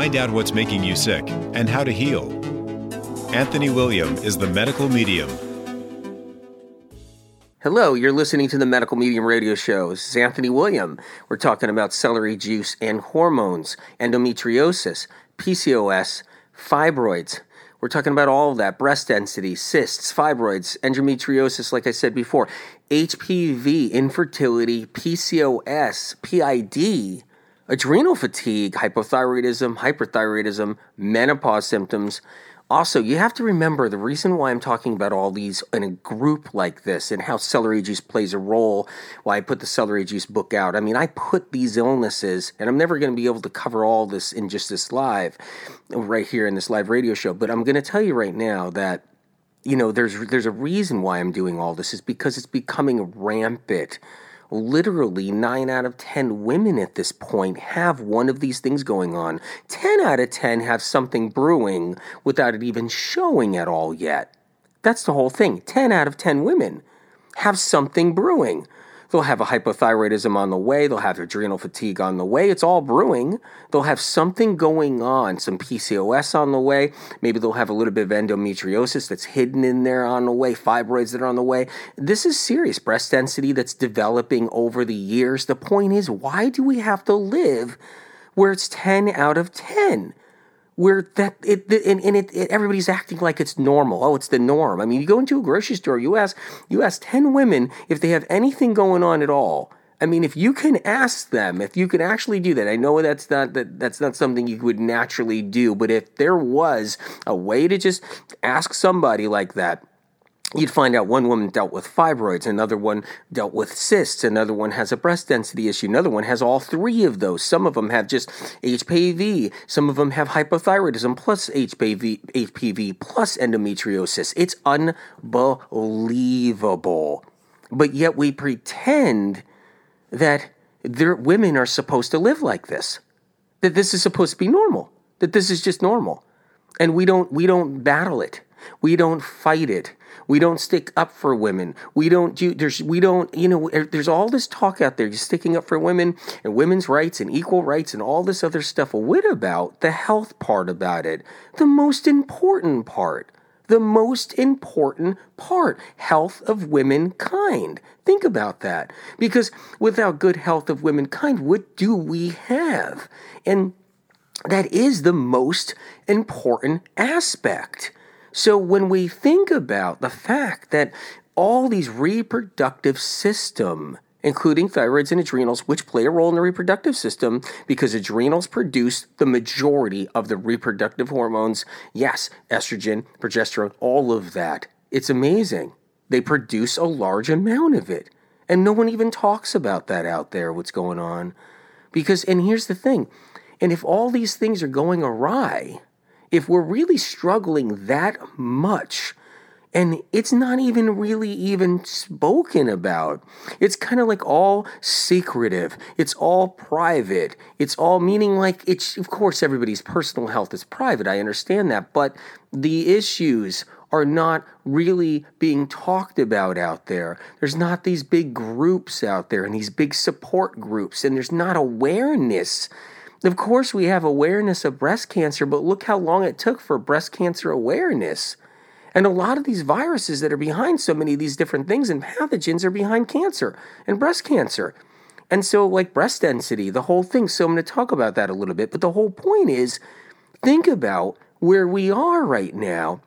Find out what's making you sick and how to heal. Anthony William is the medical medium. Hello, you're listening to the Medical Medium Radio Show. This is Anthony William. We're talking about celery juice and hormones, endometriosis, PCOS, fibroids. We're talking about all of that breast density, cysts, fibroids, endometriosis, like I said before, HPV, infertility, PCOS, PID, adrenal fatigue, hypothyroidism, hyperthyroidism, menopause symptoms. Also, you have to remember the reason why I'm talking about all these in a group like this and how celery juice plays a role, why I put the celery juice book out. I mean, I put these illnesses, and I'm never going to be able to cover all this in just this live, right here in this live radio show, but I'm going to tell you right now that you know there's there's a reason why I'm doing all this is because it's becoming rampant literally 9 out of 10 women at this point have one of these things going on. 10 out of 10 have something brewing without it even showing at all yet. That's the whole thing. 10 out of 10 women have something brewing. They'll have a hypothyroidism on the way. They'll have adrenal fatigue on the way. It's all brewing. They'll have something going on, some PCOS on the way. Maybe they'll have a little bit of endometriosis that's hidden in there on the way, fibroids that are on the way. This is serious breast density that's developing over the years. The point is, why do we have to live where it's 10 out of 10? Where that it and, and it, it, everybody's acting like it's normal. Oh, it's the norm. I mean, you go into a grocery store, you ask you ask ten women if they have anything going on at all. I mean, if you can ask them, if you can actually do that, I know that's not that that's not something you would naturally do, but if there was a way to just ask somebody like that, you'd find out one woman dealt with fibroids, another one dealt with cysts, another one has a breast density issue, another one has all three of those. Some of them have just HPV, some of them have hypothyroidism plus HPV, HPV plus endometriosis. It's unbelievable. But yet we pretend that women are supposed to live like this, that this is supposed to be normal, that this is just normal. And we don't we don't battle it. We don't fight it. We don't stick up for women. We don't do there's we don't you know er, there's all this talk out there you're sticking up for women and women's rights and equal rights and all this other stuff. what about the health part about it? The most important part. The most important part, health of womankind. Think about that. Because without good health of womankind, what do we have? And that is the most important aspect. So when we think about the fact that all these reproductive system including thyroids and adrenals, which play a role in the reproductive system because adrenals produce the majority of the reproductive hormones. Yes, estrogen, progesterone, all of that. It's amazing. They produce a large amount of it. And no one even talks about that out there, what's going on. Because, and here's the thing, and if all these things are going awry, if we're really struggling that much and it's not even really even spoken about. It's kind of like all secretive. It's all private. It's all meaning like it's of course everybody's personal health is private. I understand that, but the issues are not really being talked about out there. There's not these big groups out there and these big support groups and there's not awareness of course, we have awareness of breast cancer, but look how long it took for breast cancer awareness. And a lot of these viruses that are behind so many of these different things and pathogens are behind cancer and breast cancer. And so, like breast density, the whole thing. So, I'm going to talk about that a little bit. But the whole point is think about where we are right now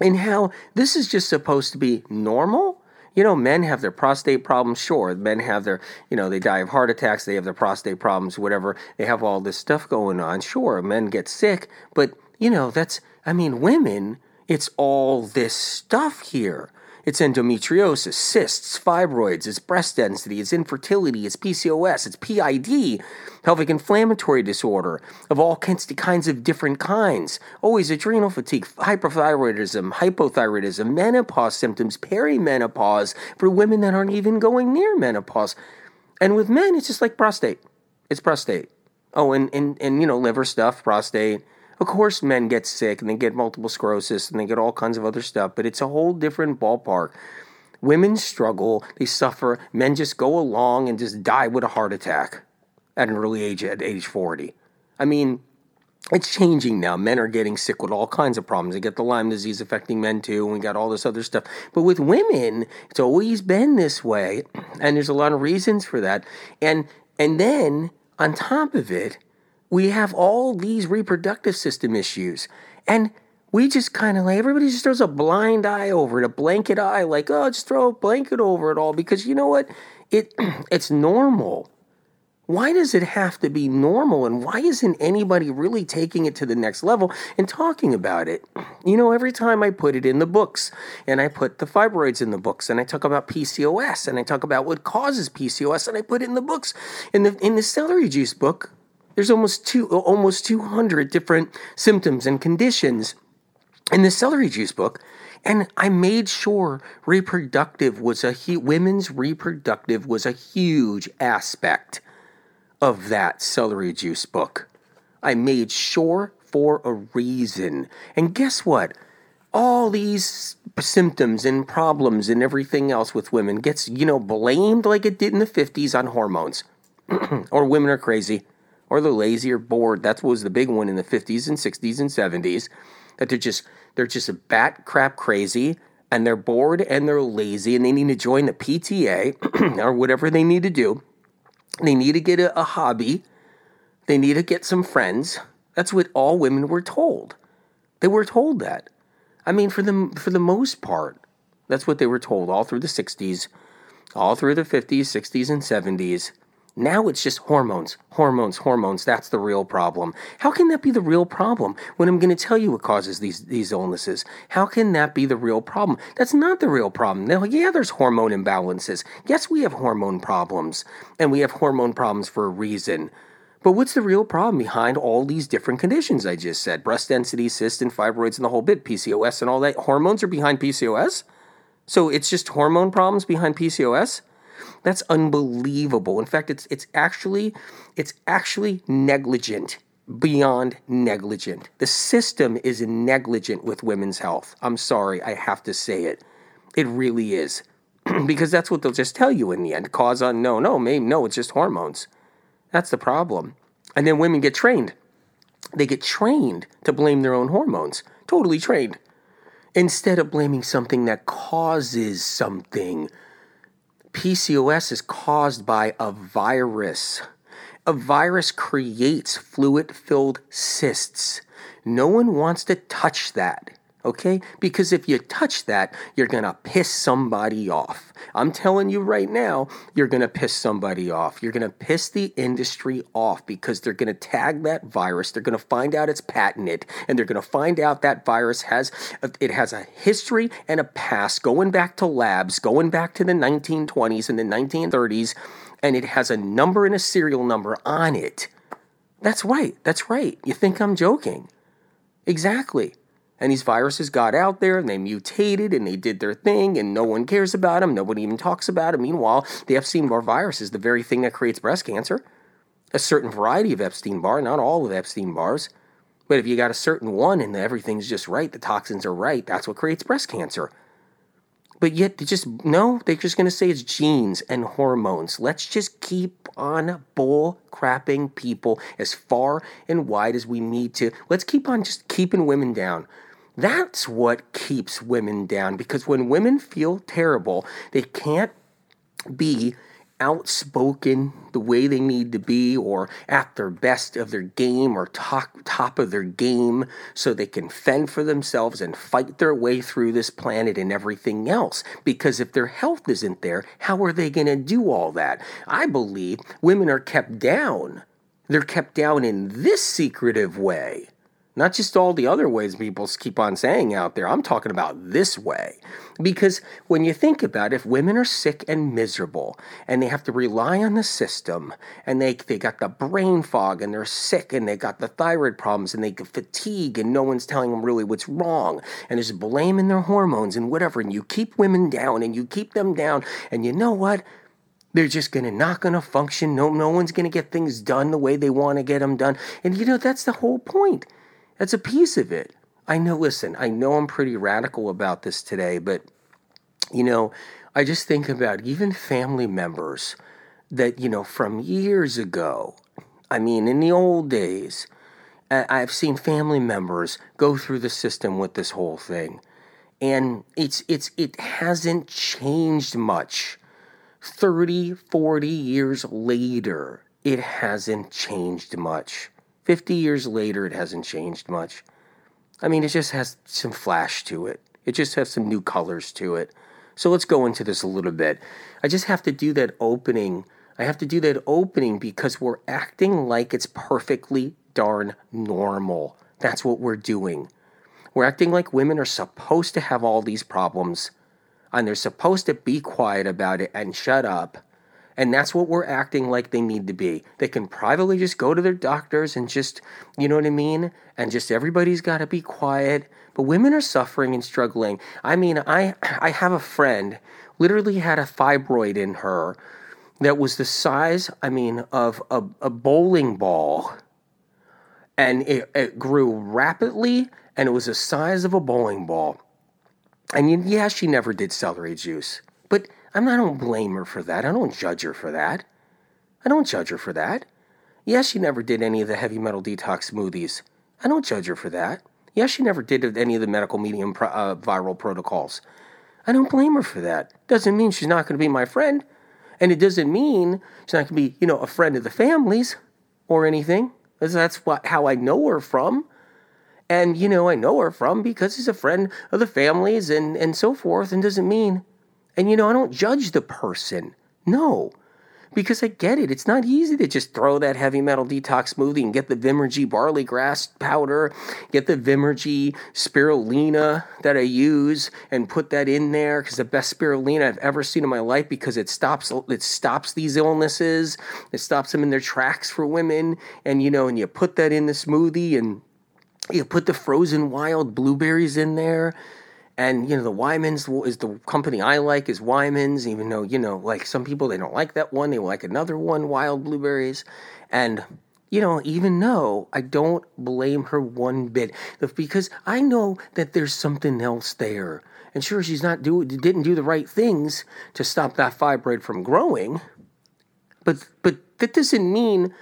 and how this is just supposed to be normal you know, men have their prostate problems. Sure, men have their, you know, they die of heart attacks. They have their prostate problems, whatever. They have all this stuff going on. Sure, men get sick, but you know, that's. I mean, women. It's all this stuff here. It's endometriosis, cysts, fibroids, it's breast density, it's infertility, it's PCOS, it's PID, pelvic inflammatory disorder of all kinds of different kinds. Always adrenal fatigue, hyperthyroidism, hypothyroidism, menopause symptoms, perimenopause for women that aren't even going near menopause. And with men, it's just like prostate. It's prostate. Oh, and, and, and you know, liver stuff, prostate, of course, men get sick and they get multiple sclerosis and they get all kinds of other stuff, but it's a whole different ballpark. Women struggle, they suffer, men just go along and just die with a heart attack at an early age, at age 40. I mean, it's changing now. Men are getting sick with all kinds of problems. They get the Lyme disease affecting men too, and we got all this other stuff. But with women, it's always been this way, and there's a lot of reasons for that. And and then on top of it, we have all these reproductive system issues, and we just kind of like everybody just throws a blind eye over it, a blanket eye, like oh, just throw a blanket over it all because you know what, it it's normal why does it have to be normal? And why isn't anybody really taking it to the next level and talking about it? You know, every time I put it in the books and I put the fibroids in the books and I talk about PCOS and I talk about what causes PCOS and I put it in the books. In the in the celery juice book, there's almost two almost 200 different symptoms and conditions in the celery juice book. And I made sure reproductive was a women's reproductive was a huge aspect of that celery juice book. I made sure for a reason. And guess what? All these symptoms and problems and everything else with women gets, you know, blamed like it did in the 50s on hormones. or women are crazy, or they're lazy or bored. That was the big one in the 50s and 60s and 70s. That they're just they're just a bat crap crazy and they're bored and they're lazy and they need to join the PTA or whatever they need to do they need to get a, a hobby. They need to get some friends. That's what all women were told. They were told that. I mean, for the for the most part, that's what they were told all through the '60s, all through the '50s, '60s, and '70s. Now it's just hormones, hormones, hormones. That's the real problem. How can that be the real problem when I'm going to tell you what causes these, these illnesses? How can that be the real problem? That's not the real problem. Now, yeah, there's hormone imbalances. Yes, we have hormone problems, and we have hormone problems for a reason. But what's the real problem behind all these different conditions I just said? Breast density, cysts, and fibroids, and the whole bit, PCOS, and all that. Hormones are behind PCOS? So it's just hormone problems behind PCOS? That's unbelievable. In fact, it's it's actually it's actually negligent beyond negligent. The system is negligent with women's health. I'm sorry, I have to say it. It really is. because that's what they'll just tell you in the end. Cause unknown. Oh, no, maybe no, it's just hormones. That's the problem. And then women get trained. They get trained to blame their own hormones. Totally trained. Instead of blaming something that causes something PCOS is caused by a virus. A virus creates fluid filled cysts. No one wants to touch that okay? Because if you touch that, you're gonna piss somebody off. I'm telling you right now, you're gonna piss somebody off. You're gonna piss the industry off because they're gonna tag that virus. They're gonna find out it's patented, and they're gonna find out that virus has it has a history and a past going back to labs, going back to the 1920s and the 1930s, and it has a number and a serial number on it. That's right. That's right. You think I'm joking? Exactly and these viruses got out there and they mutated and they did their thing and no one cares about them. Nobody even talks about them. Meanwhile, the Epstein Barr virus is the very thing that creates breast cancer. A certain variety of Epstein Barr, not all of Epstein Barrs. But if you got a certain one and everything's just right, the toxins are right, that's what creates breast cancer. But yet, they just, no, they're just to say it's genes and hormones. Let's just keep on bull crapping people as far and wide as we need to. Let's keep on just keeping women down. That's what keeps women down because when women feel terrible, they can't be outspoken the way they need to be or at their best of their game or top, top of their game so they can fend for themselves and fight their way through this planet and everything else. Because if their health isn't there, how are they going to do all that? I believe women are kept down. They're kept down in this secretive way. Not just all the other ways people keep on saying out there. I'm talking about this way. Because when you think about it, if women are sick and miserable and they have to rely on the system and they, they got the brain fog and they're sick and they got the thyroid problems and they fatigue and no one's telling them really what's wrong and there's blaming their hormones and whatever, and you keep women down and you keep them down, and you know what? They're just gonna not gonna function. No, no one's gonna get things done the way they want to get them done. And you know that's the whole point that's a piece of it. I know, listen, I know I'm pretty radical about this today, but, you know, I just think about even family members that, you know, from years ago, I mean, in the old days, I've seen family members go through the system with this whole thing, and it's it's it hasn't changed much. 30, 40 years later, it hasn't changed much. 50 years later, it hasn't changed much. I mean, it just has some flash to it. It just has some new colors to it. So let's go into this a little bit. I just have to do that opening. I have to do that opening because we're acting like it's perfectly darn normal. That's what we're doing. We're acting like women are supposed to have all these problems and they're supposed to be quiet about it and shut up. And that's what we're acting like they need to be. They can privately just go to their doctors and just, you know what I mean? And just everybody's got to be quiet. But women are suffering and struggling. I mean, I I have a friend literally had a fibroid in her that was the size, I mean, of a, a bowling ball. And it, it grew rapidly and it was the size of a bowling ball. And yeah, she never did celery juice. But I'm, I don't blame her for that. I don't judge her for that. I don't judge her for that. Yes, she never did any of the heavy metal detox smoothies. I don't judge her for that. Yes, she never did any of the medical medium pro- uh, viral protocols. I don't blame her for that. Doesn't mean she's not going to be my friend. And it doesn't mean she's not going to be, you know, a friend of the families or anything. That's what, how I know her from. And, you know, I know her from because she's a friend of the families and, and so forth. And doesn't mean and you know, I don't judge the person. No. Because I get it. It's not easy to just throw that heavy metal detox smoothie and get the Vimergy barley grass powder, get the Vimergy spirulina that I use and put that in there because the best spirulina I've ever seen in my life because it stops it stops these illnesses. It stops them in their tracks for women. And you know, and you put that in the smoothie and you put the frozen wild blueberries in there and you know, the Wyman's is the company I like is Wyman's, even though you know, like some people they don't like that one, they like another one, Wild Blueberries, and you know, even though I don't blame her one bit, because I know that there's something else there, and sure, she's not do didn't do the right things to stop that fibroid from growing, but but that doesn't mean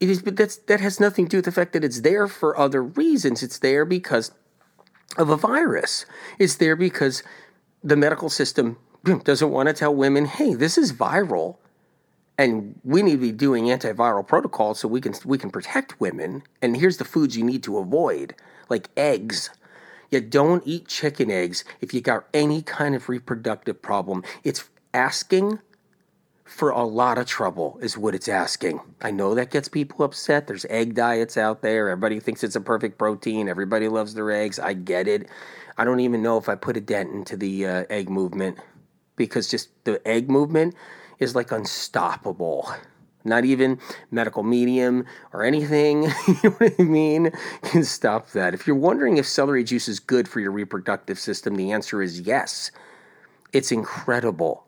it is. But that's that has nothing to do with the fact that it's there for other reasons. It's there because of a virus. It's there because the medical system doesn't want to tell women, hey, this is viral and we need to be doing antiviral protocols so we can we can protect women and here's the foods you need to avoid like eggs you don't eat chicken eggs if you got any kind of reproductive problem it's asking for a lot of trouble is what it's asking. I know that gets people upset. There's egg diets out there. Everybody thinks it's a perfect protein. Everybody loves their eggs. I get it. I don't even know if I put a dent into the uh, egg movement because just the egg movement is like unstoppable. Not even medical medium or anything, you know what I mean, can stop that. If you're wondering if celery juice is good for your reproductive system, the answer is yes. It's incredible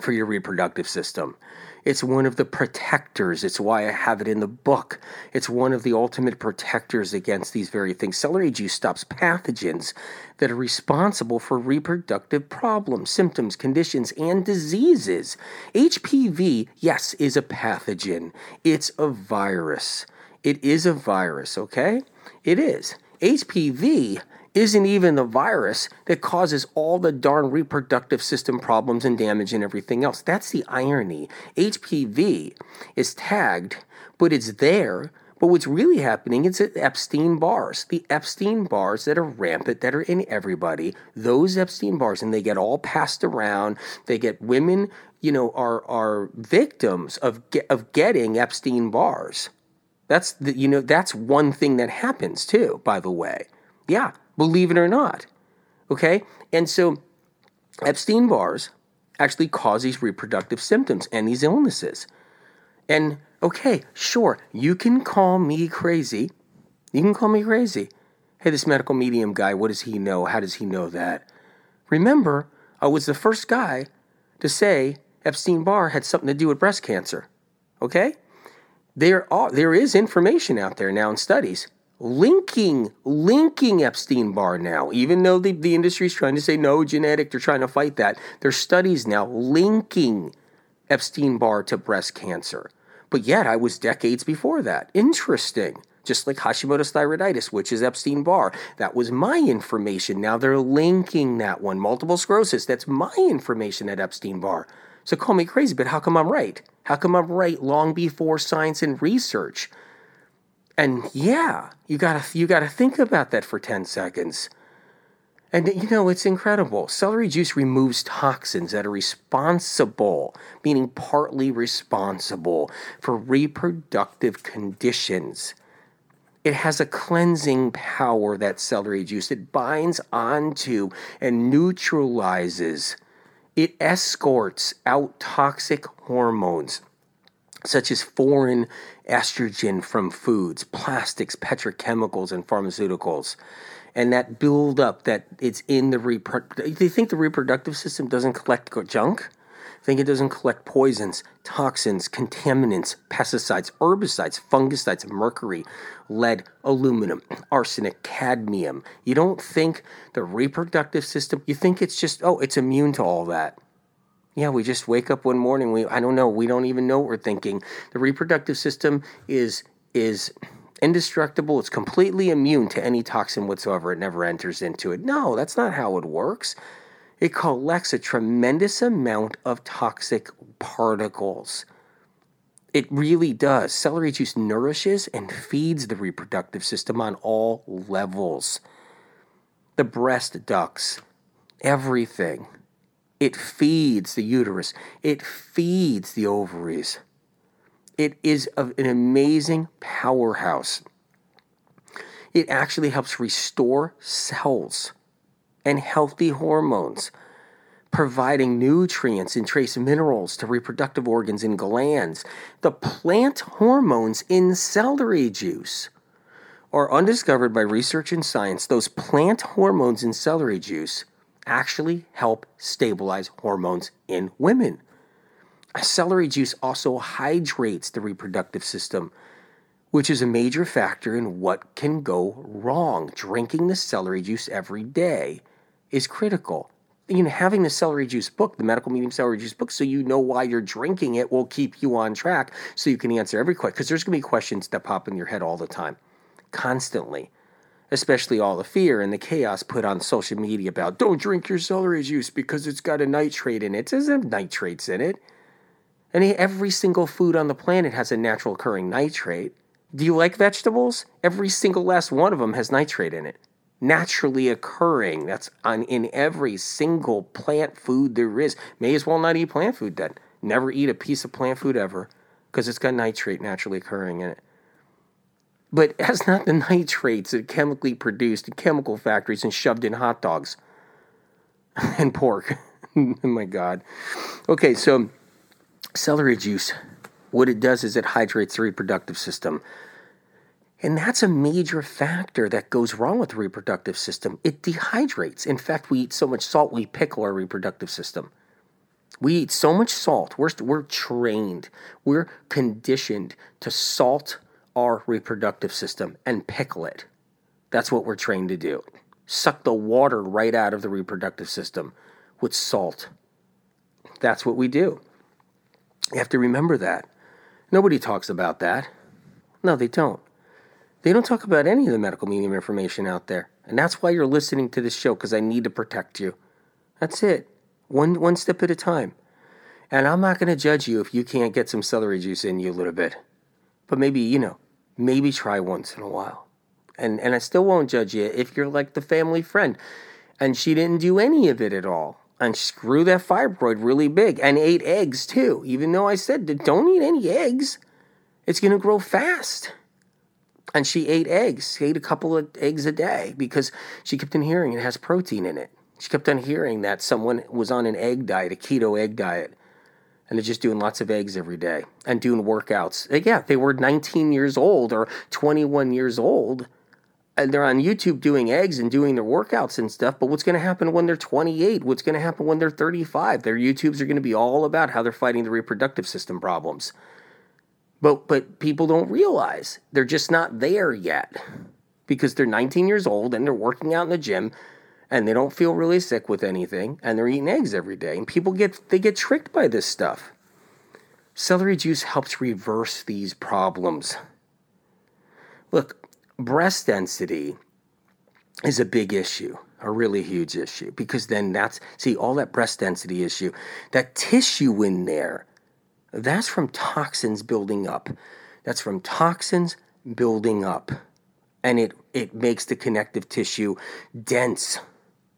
for your reproductive system. It's one of the protectors. It's why I have it in the book. It's one of the ultimate protectors against these very things. Celery juice stops pathogens that are responsible for reproductive problems, symptoms, conditions, and diseases. HPV, yes, is a pathogen. It's a virus. It is a virus, okay? It is. HPV isn't even the virus that causes all the darn reproductive system problems and damage and everything else. That's the irony. HPV is tagged, but it's there. But what's really happening is the Epstein Barrs, the Epstein Barrs that are rampant, that are in everybody, those Epstein Barrs, and they get all passed around. They get women, you know, are are victims of of getting Epstein Barrs. That's the, you know that's one thing that happens too. By the way, yeah, believe it or not. Okay? And so Epstein Barrs actually cause these reproductive symptoms and these illnesses. And okay, sure, you can call me crazy. You can call me crazy. Hey, this medical medium guy, what does he know? How does he know that? Remember, I was the first guy to say Epstein Barr had something to do with breast cancer. Okay? There are there is information out there now in studies linking linking Epstein Barr now, even though the, the industry is trying to say no genetic, they're trying to fight that. There's studies now linking Epstein Barr to breast cancer. But yet I was decades before that. Interesting. just like Hashimoto's thyroiditis, which is Epstein Barr. That was my information. Now they're linking that one. Multiple sclerosis, that's my information at Epstein Barr. So call me crazy, but how come I'm right? How come I'm right long before science and research? And yeah, you gotta you gotta think about that for 10 seconds. And you know, it's incredible. Celery juice removes toxins that are responsible, meaning partly responsible, for reproductive conditions. It has a cleansing power, that celery juice. It binds onto and neutralizes, it escorts out toxic hormones such as foreign estrogen from foods, plastics, petrochemicals, and pharmaceuticals and that buildup that it's in the reproductive. You think the reproductive system doesn't collect junk? Think it doesn't collect poisons, toxins, contaminants, pesticides, herbicides, fungicides, mercury, lead, aluminum, arsenic, cadmium. You don't think the reproductive system, you think it's just, oh, it's immune to all that. Yeah, we just wake up one morning, we I don't know, we don't even know what we're thinking. The reproductive system is is indestructible. It's completely immune to any toxin whatsoever. It never enters into it. No, that's not how it works. It collects a tremendous amount of toxic particles. It really does. Celery juice nourishes and feeds the reproductive system on all levels. The breast ducts, everything. It feeds the uterus, it feeds the ovaries. It is an amazing powerhouse. It actually helps restore cells and healthy hormones, providing nutrients and trace minerals to reproductive organs and glands. The plant hormones in celery juice are undiscovered by research and science. Those plant hormones in celery juice actually help stabilize hormones in women. Celery juice also hydrates the reproductive system, which is a major factor in what can go wrong. Drinking the celery juice every day is critical. You know, having the celery juice book, the medical medium celery juice book, so you know why you're drinking it will keep you on track so you can answer every question. Because there's going to be questions that pop in your head all the time, constantly especially all the fear and the chaos put on social media about don't drink your celery juice because it's got a nitrate in it. It doesn't have nitrates in it. And every single food on the planet has a natural occurring nitrate. Do you like vegetables? Every single last one of them has nitrate in it. Naturally occurring. That's on in every single plant food there is. May as well not eat plant food then. Never eat a piece of plant food ever because it's got nitrate naturally occurring in it. But has not the nitrates that chemically produced in chemical factories and shoved in hot dogs and pork. oh my God. Okay, so celery juice, what it does is it hydrates the reproductive system. And that's a major factor that goes wrong with the reproductive system. It dehydrates. In fact, we eat so much salt, we pickle our reproductive system. We eat so much salt. We're, we're trained, we're conditioned to salt our reproductive system and pickle it. That's what we're trained to do. Suck the water right out of the reproductive system with salt. That's what we do. You have to remember that. Nobody talks about that. No, they don't. They don't talk about any of the medical medium information out there. And that's why you're listening to this show, because I need to protect you. That's it. One, one step at a time. And I'm not going to judge you if you can't get some celery juice in you a little bit. But maybe, you know, maybe try once in a while. And, and I still won't judge you if you're like the family friend and she didn't do any of it at all and screw that fibroid really big and ate eggs too. Even though I said don't eat any eggs, it's going to grow fast. And she ate eggs. She ate a couple of eggs a day because she kept on hearing it has protein in it. She kept on hearing that someone was on an egg diet, a keto egg diet, and they're just doing lots of eggs every day and doing workouts. Uh, yeah, they were 19 years old or 21 years old and they're on YouTube doing eggs and doing their workouts and stuff. But what's going to happen when they're 28? What's going to happen when they're 35? Their YouTubes are going to be all about how they're fighting the reproductive system problems. But but people don't realize they're just not there yet because they're 19 years old and they're working out in the gym and they don't feel really sick with anything and they're eating eggs every day and people get they get tricked by this stuff. Celery juice helps reverse these problems Look, breast density is a big issue, a really huge issue, because then that's, see, all that breast density issue, that tissue in there, that's from toxins building up. That's from toxins building up. And it, it makes the connective tissue dense.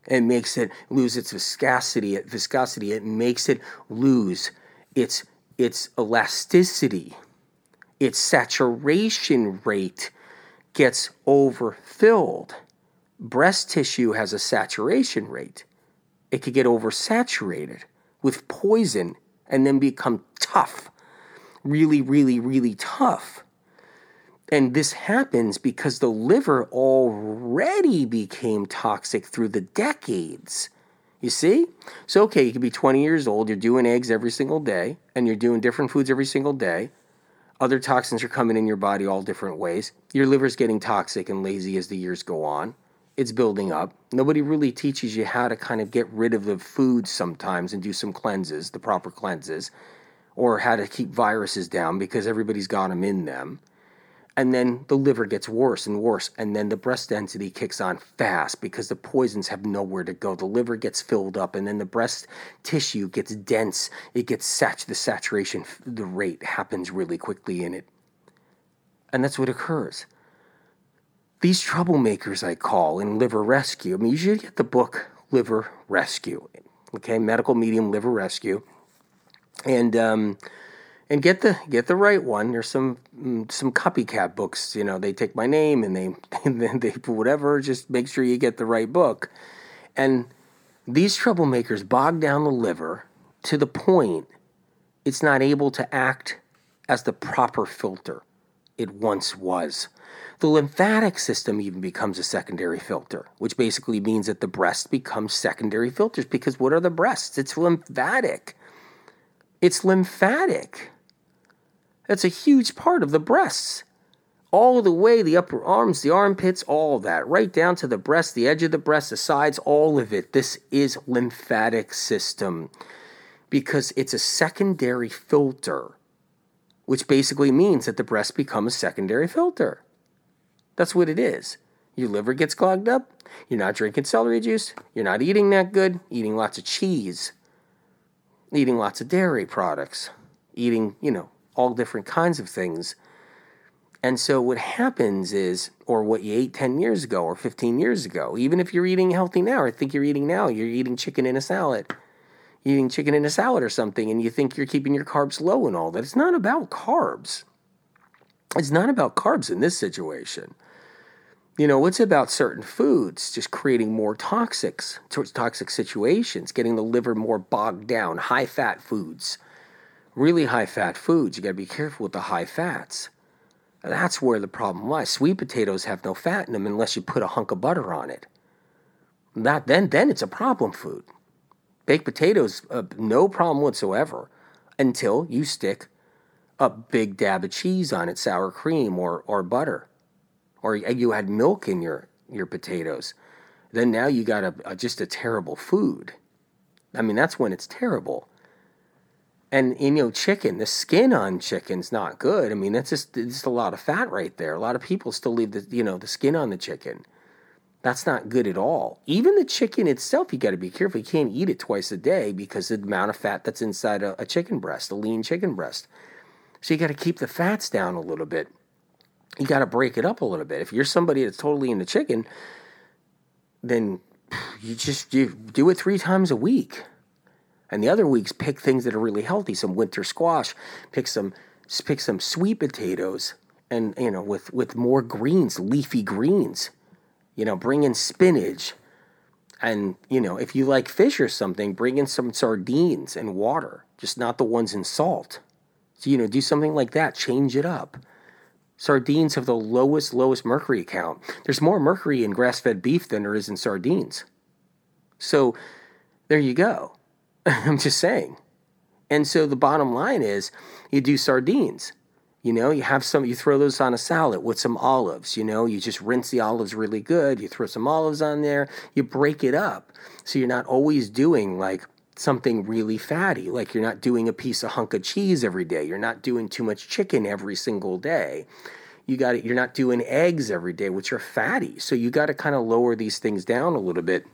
It makes it lose its viscosity. Viscosity. It makes it lose its its elasticity. Its saturation rate gets overfilled. Breast tissue has a saturation rate. It could get oversaturated with poison and then become tough. Really, really, really tough. And this happens because the liver already became toxic through the decades. You see? So, okay, you could be 20 years old, you're doing eggs every single day, and you're doing different foods every single day. Other toxins are coming in your body all different ways. Your liver's getting toxic and lazy as the years go on. It's building up. Nobody really teaches you how to kind of get rid of the food sometimes and do some cleanses, the proper cleanses, or how to keep viruses down because everybody's got them in them and then the liver gets worse and worse and then the breast density kicks on fast because the poisons have nowhere to go. The liver gets filled up and then the breast tissue gets dense. It gets sat the saturation the rate happens really quickly in it. And that's what occurs. These troublemakers i call in liver rescue i mean you should get the book liver rescue okay? Medical medium liver rescue. And um, and get the get the right one. There's some mm, some copycat books. You know, they take my name and they and then they whatever. Just make sure you get the right book. And these troublemakers bog down the liver to the point it's not able to act as the proper filter it once was. The lymphatic system even becomes a secondary filter, which basically means that the breast becomes secondary filters because what are the breasts? It's lymphatic. It's lymphatic. That's a huge part of the breasts. All the way, the upper arms, the armpits, all that, right down to the breast, the edge of the breast, the sides, all of it. This is lymphatic system because it's a secondary filter, which basically means that the breast becomes a secondary filter. That's what it is. Your liver gets clogged up, you're not drinking celery juice, you're not eating that good, eating lots of cheese, eating lots of dairy products, eating, you know, all different kinds of things. And so what happens is, or what you ate 10 years ago or 15 years ago, even if you're eating healthy now, or think you're eating now, you're eating chicken in a salad, you're eating chicken in a salad or something, and you think you're keeping your carbs low and all that. It's not about carbs. It's not about carbs in this situation. You know, it's about certain foods just creating more toxics, toxic situations, getting the liver more bogged down, high fat foods really high fat foods, you got to be careful with the high fats. That's where the problem lies. Sweet potatoes have no fat in them unless you put a hunk of butter on it. That then then it's a problem food. Baked potatoes, uh, no problem whatsoever, until you stick a big dab of cheese on it, sour cream or or butter, or you had milk in your your potatoes. Then now you got a, a just a terrible food. I mean that's when it's terrible. And you know, chicken, the skin on chicken's not good. I mean, that's just it's a lot of fat right there. A lot of people still leave the you know the skin on the chicken. That's not good at all. Even the chicken itself, you got to be careful. You can't eat it twice a day because the amount of fat that's inside a, a chicken breast, a lean chicken breast. So you got to keep the fats down a little bit. You got to break it up a little bit. If you're somebody that's totally into chicken, then you just you do it three times a week. And the other weeks, pick things that are really healthy. Some winter squash, pick some pick some sweet potatoes, and you know with with more greens, leafy greens. You know, bring in spinach, and you know if you like fish or something, bring in some sardines and water, just not the ones in salt. So you know, do something like that. Change it up. Sardines have the lowest lowest mercury count. There's more mercury in grass-fed beef than there is in sardines. So there you go. I'm just saying. And so the bottom line is you do sardines. You know, you have some, you throw those on a salad with some olives. You know, you just rinse the olives really good. You throw some olives on there. You break it up. So you're not always doing like something really fatty. Like you're not doing a piece of hunk of cheese every day. You're not doing too much chicken every single day. You got it. You're not doing eggs every day, which are fatty. So you got to kind of lower these things down a little bit,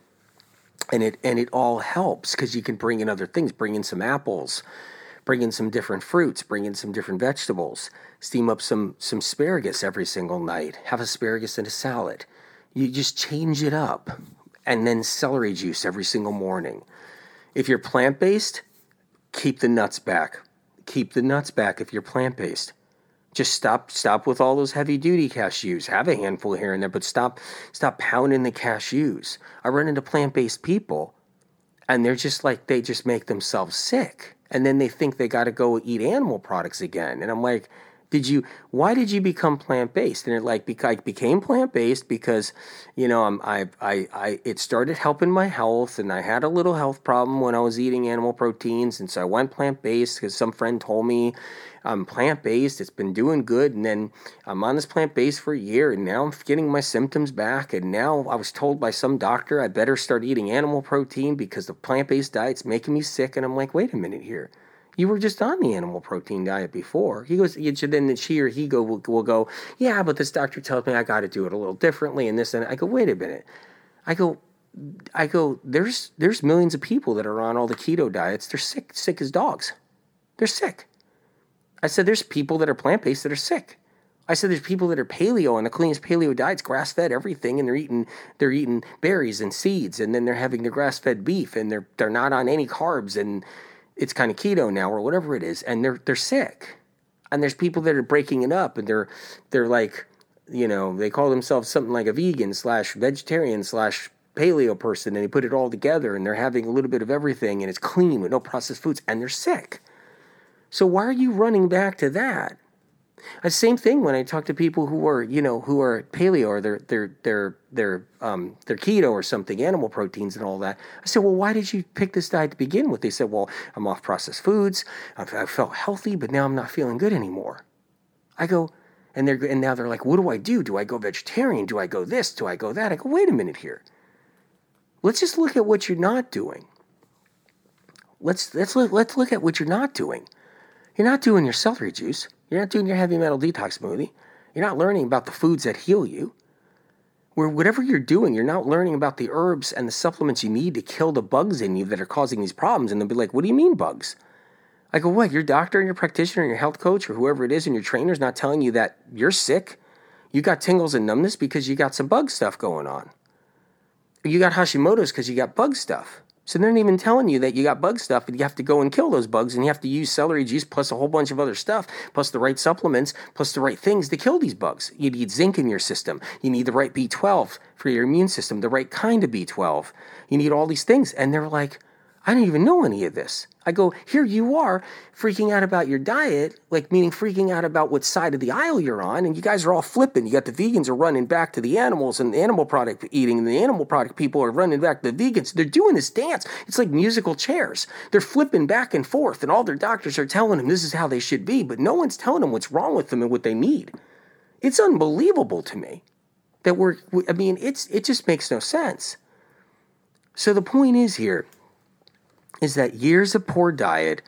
and it and it all helps because you can bring in other things. Bring in some apples, bring in some different fruits, bring in some different vegetables. Steam up some some asparagus every single night. Have asparagus in a salad. You just change it up, and then celery juice every single morning. If you're plant based, keep the nuts back. Keep the nuts back if you're plant based just stop stop with all those heavy duty cashews. Have a handful here and there, but stop stop pounding the cashews. I run into plant based people and they're just like they just make themselves sick. And then they think they gotta go eat animal products again. And I'm like, did you why did you become plant-based? And it like I became plant-based because you know I'm, I, I I it started helping my health and I had a little health problem when I was eating animal proteins. And so I went plant-based because some friend told me I'm plant-based. It's been doing good. And then I'm on this plant-based for a year and now I'm getting my symptoms back. And now I was told by some doctor I better start eating animal protein because the plant-based diet's making me sick. And I'm like wait a minute here you were just on the animal protein diet before. He goes, then she or he go will, will go, yeah, but this doctor tells me I got to do it a little differently and this and I go, wait a minute. I go, I go, there's there's millions of people that are on all the keto diets. They're sick, sick as dogs. They're sick. I said there's people that are plant based that are sick. I said there's people that are paleo and the cleanest paleo diets, grass fed everything, and they're eating they're eating berries and seeds, and then they're having the grass fed beef, and they're they're not on any carbs, and it's kind of keto now or whatever it is, and they're they're sick. And there's people that are breaking it up, and they're they're like, you know, they call themselves something like a vegan slash vegetarian slash paleo person, and they put it all together, and they're having a little bit of everything, and it's clean with no processed foods, and they're sick. So why are you running back to that? The same thing when I talk to people who are, you know, who are paleo or they're they're they're they're um, they're keto or something, animal proteins and all that. I said, well, why did you pick this diet to begin with? They said, well, I'm off processed foods. I've, I felt healthy, but now I'm not feeling good anymore. I go, and they're and now they're like, what do I do? Do I go vegetarian? Do I go this? Do I go that? I go, wait a minute here. Let's just look at what you're not doing. Let's let's let's look at what you're not doing. You're not doing your celery juice. You're not doing your heavy metal detox smoothie. You're not learning about the foods that heal you. Where whatever you're doing, you're not learning about the herbs and the supplements you need to kill the bugs in you that are causing these problems. And they'll be like, What do you mean bugs? I go, What? Your doctor and your practitioner and your health coach or whoever it is and your trainer is not telling you that you're sick? You got tingles and numbness because you got some bug stuff going on. You got Hashimoto's because you got bug stuff. So they're not even telling you that you got bug stuff and you have to go and kill those bugs and you have to use celery juice plus a whole bunch of other stuff, plus the right supplements, plus the right things to kill these bugs. You need zinc in your system. You need the right B12 for your immune system, the right kind of B12. You need all these things. And they're like, I don't even know any of this. I go, here you are freaking out about your diet, like meaning freaking out about what side of the aisle you're on, and you guys are all flipping. You got the vegans are running back to the animals and the animal product eating, and the animal product people are running back to the vegans. They're doing this dance. It's like musical chairs. They're flipping back and forth, and all their doctors are telling them this is how they should be, but no one's telling them what's wrong with them and what they need. It's unbelievable to me that we're, I mean, it's it just makes no sense. So the point is here is that years of poor diet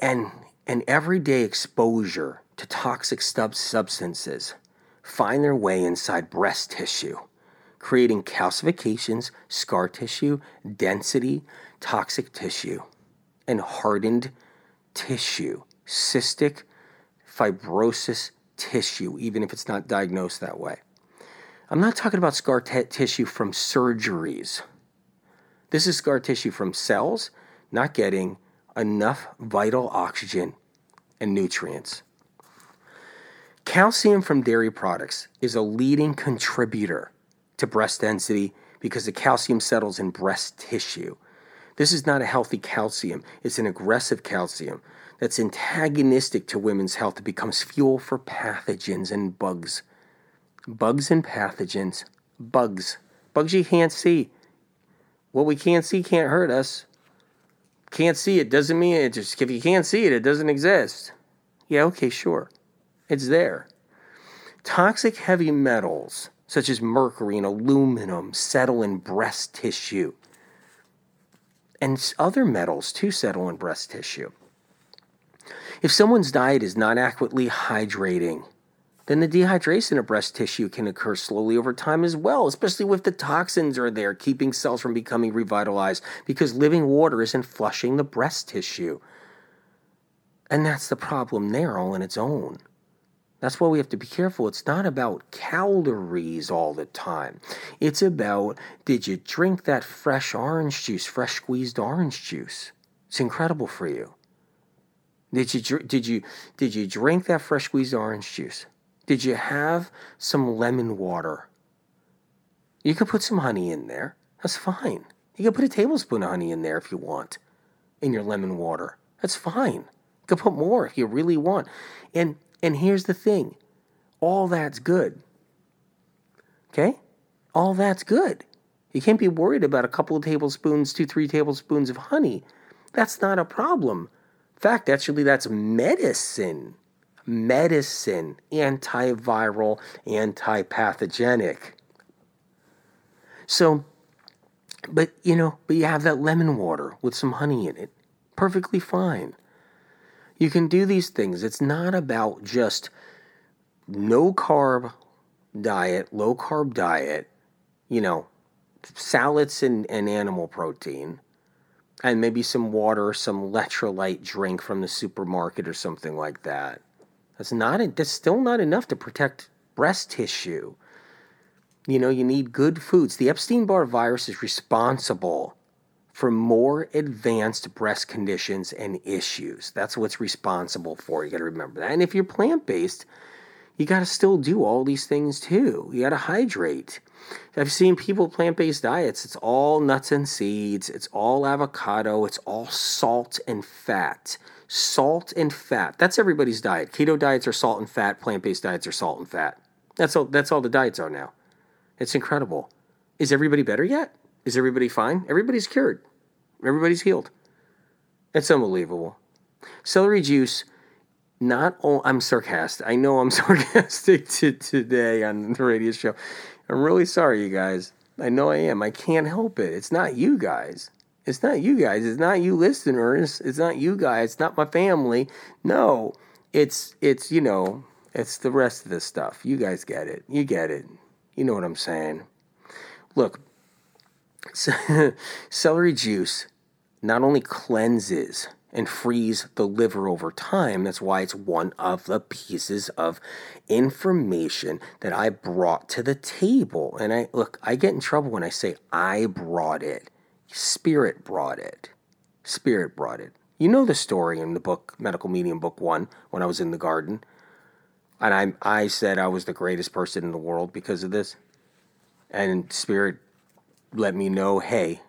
and and everyday exposure to toxic substances find their way inside breast tissue, creating calcifications, scar tissue, density, toxic tissue, and hardened tissue, cystic fibrosis tissue, even if it's not diagnosed that way. I'm not talking about scar t- tissue from surgeries. This is scar tissue from cells not getting enough vital oxygen and nutrients. Calcium from dairy products is a leading contributor to breast density because the calcium settles in breast tissue. This is not a healthy calcium, it's an aggressive calcium that's antagonistic to women's health. It becomes fuel for pathogens and bugs. Bugs and pathogens. Bugs. Bugs you can't see what we can't see can't hurt us. Can't see it doesn't mean it just if you can't see it, it doesn't exist. Yeah, okay, sure. It's there. Toxic heavy metals such as mercury and aluminum settle in breast tissue. And other metals too settle in breast tissue. If someone's diet is not adequately hydrating, then the dehydration of breast tissue can occur slowly over time as well, especially if the toxins are there, keeping cells from becoming revitalized because living water isn't flushing the breast tissue. And that's the problem there all on its own. That's why we have to be careful. It's not about calories all the time. It's about did you drink that fresh orange juice, fresh squeezed orange juice? It's incredible for you. Did you did you did you drink that fresh squeezed orange juice? Did you have some lemon water? You could put some honey in there. That's fine. You can put a tablespoon of honey in there if you want in your lemon water. That's fine. You can put more if you really want. And and here's the thing all that's good. Okay? All that's good. You can't be worried about a couple of tablespoons, two, three tablespoons of honey. That's not a problem. In fact, actually, that's medicine. Medicine, antiviral, antipathogenic. So, but you know, but you have that lemon water with some honey in it. Perfectly fine. You can do these things. It's not about just no carb diet, low carb diet, you know, salads and, and animal protein, and maybe some water, some electrolyte drink from the supermarket or something like that. That's not that's still not enough to protect breast tissue. You know, you need good foods. The Epstein Barr virus is responsible for more advanced breast conditions and issues. That's what's responsible for. You got to remember that. And if you're plant based, you got to still do all these things too. You got to hydrate. I've seen people plant based diets, it's all nuts and seeds, it's all avocado, it's all salt and fat. Salt and fat. That's everybody's diet. Keto diets are salt and fat, plant based diets are salt and fat. That's all that's all the diets are now. It's incredible. Is everybody better yet? Is everybody fine? Everybody's cured. Everybody's healed. It's unbelievable. Celery juice, not all, I'm sarcastic. I know I'm sarcastic to, today on the radio show. I'm really sorry, you guys. I know I am. I can't help it. It's not you guys. It's not you guys. It's not you listeners. It's not you guys. It's not my family. No, it's it's you know it's the rest of this stuff. You guys get it. You get it. You know what I'm saying. Look, celery juice not only cleanses and frees the liver over time, that's why it's one of the pieces of information that I brought to the table. And I look, I get in trouble when I say I brought it. Spirit brought it. Spirit brought it. You know the story in the book, Medical Medium Book One, when I was in the garden. And I, I said I was the greatest person in the world because of this. And Spirit let me know, hey,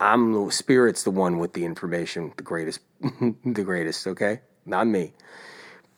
I'm the spirit's the one with the information, the greatest, the greatest. Okay, not me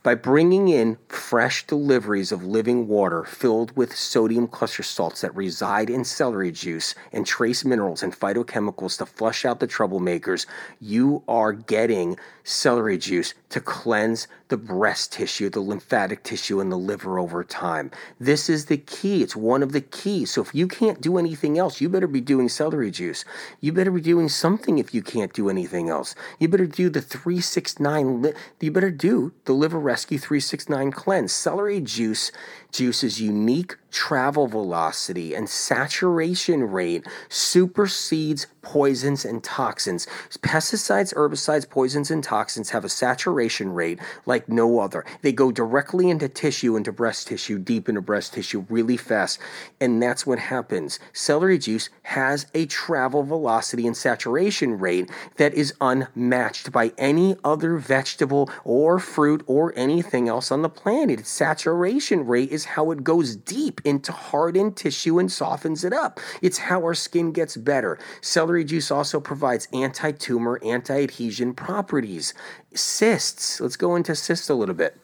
by bringing in fresh deliveries of living water filled with sodium cluster salts that reside in celery juice and trace minerals and phytochemicals to flush out the troublemakers, you are getting celery juice to cleanse the breast tissue, the lymphatic tissue, and the liver over time. This is the key. It's one of the keys. So if you can't do anything else, you better be doing celery juice. You better be doing something if you can't do anything else. You better do the 369, li- you better do the liver Rescue 369 Cleanse. Celery juice juice is unique travel velocity and saturation rate supersedes poisons and toxins. Pesticides, herbicides, poisons, and toxins have a saturation rate like no other. They go directly into tissue, into breast tissue, deep into breast tissue really fast. And that's what happens. Celery juice has a travel velocity and saturation rate that is unmatched by any other vegetable or fruit or anything else on the planet. Saturation rate is how it goes deep into hardened tissue and softens it up. It's how our skin gets better. Celery juice also provides anti tumor, anti adhesion properties. Cysts, let's go into cysts a little bit.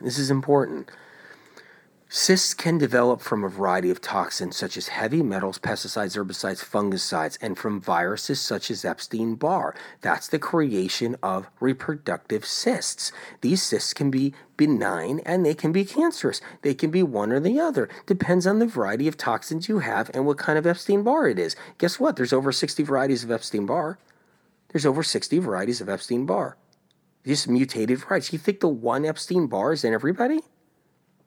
This is important. Cysts can develop from a variety of toxins such as heavy metals, pesticides, herbicides, fungicides, and from viruses such as Epstein Barr. That's the creation of reproductive cysts. These cysts can be benign and they can be cancerous. They can be one or the other. Depends on the variety of toxins you have and what kind of Epstein Barr it is. Guess what? There's over 60 varieties of Epstein Barr. There's over 60 varieties of Epstein Barr. Just mutated varieties. You think the one Epstein Barr is in everybody?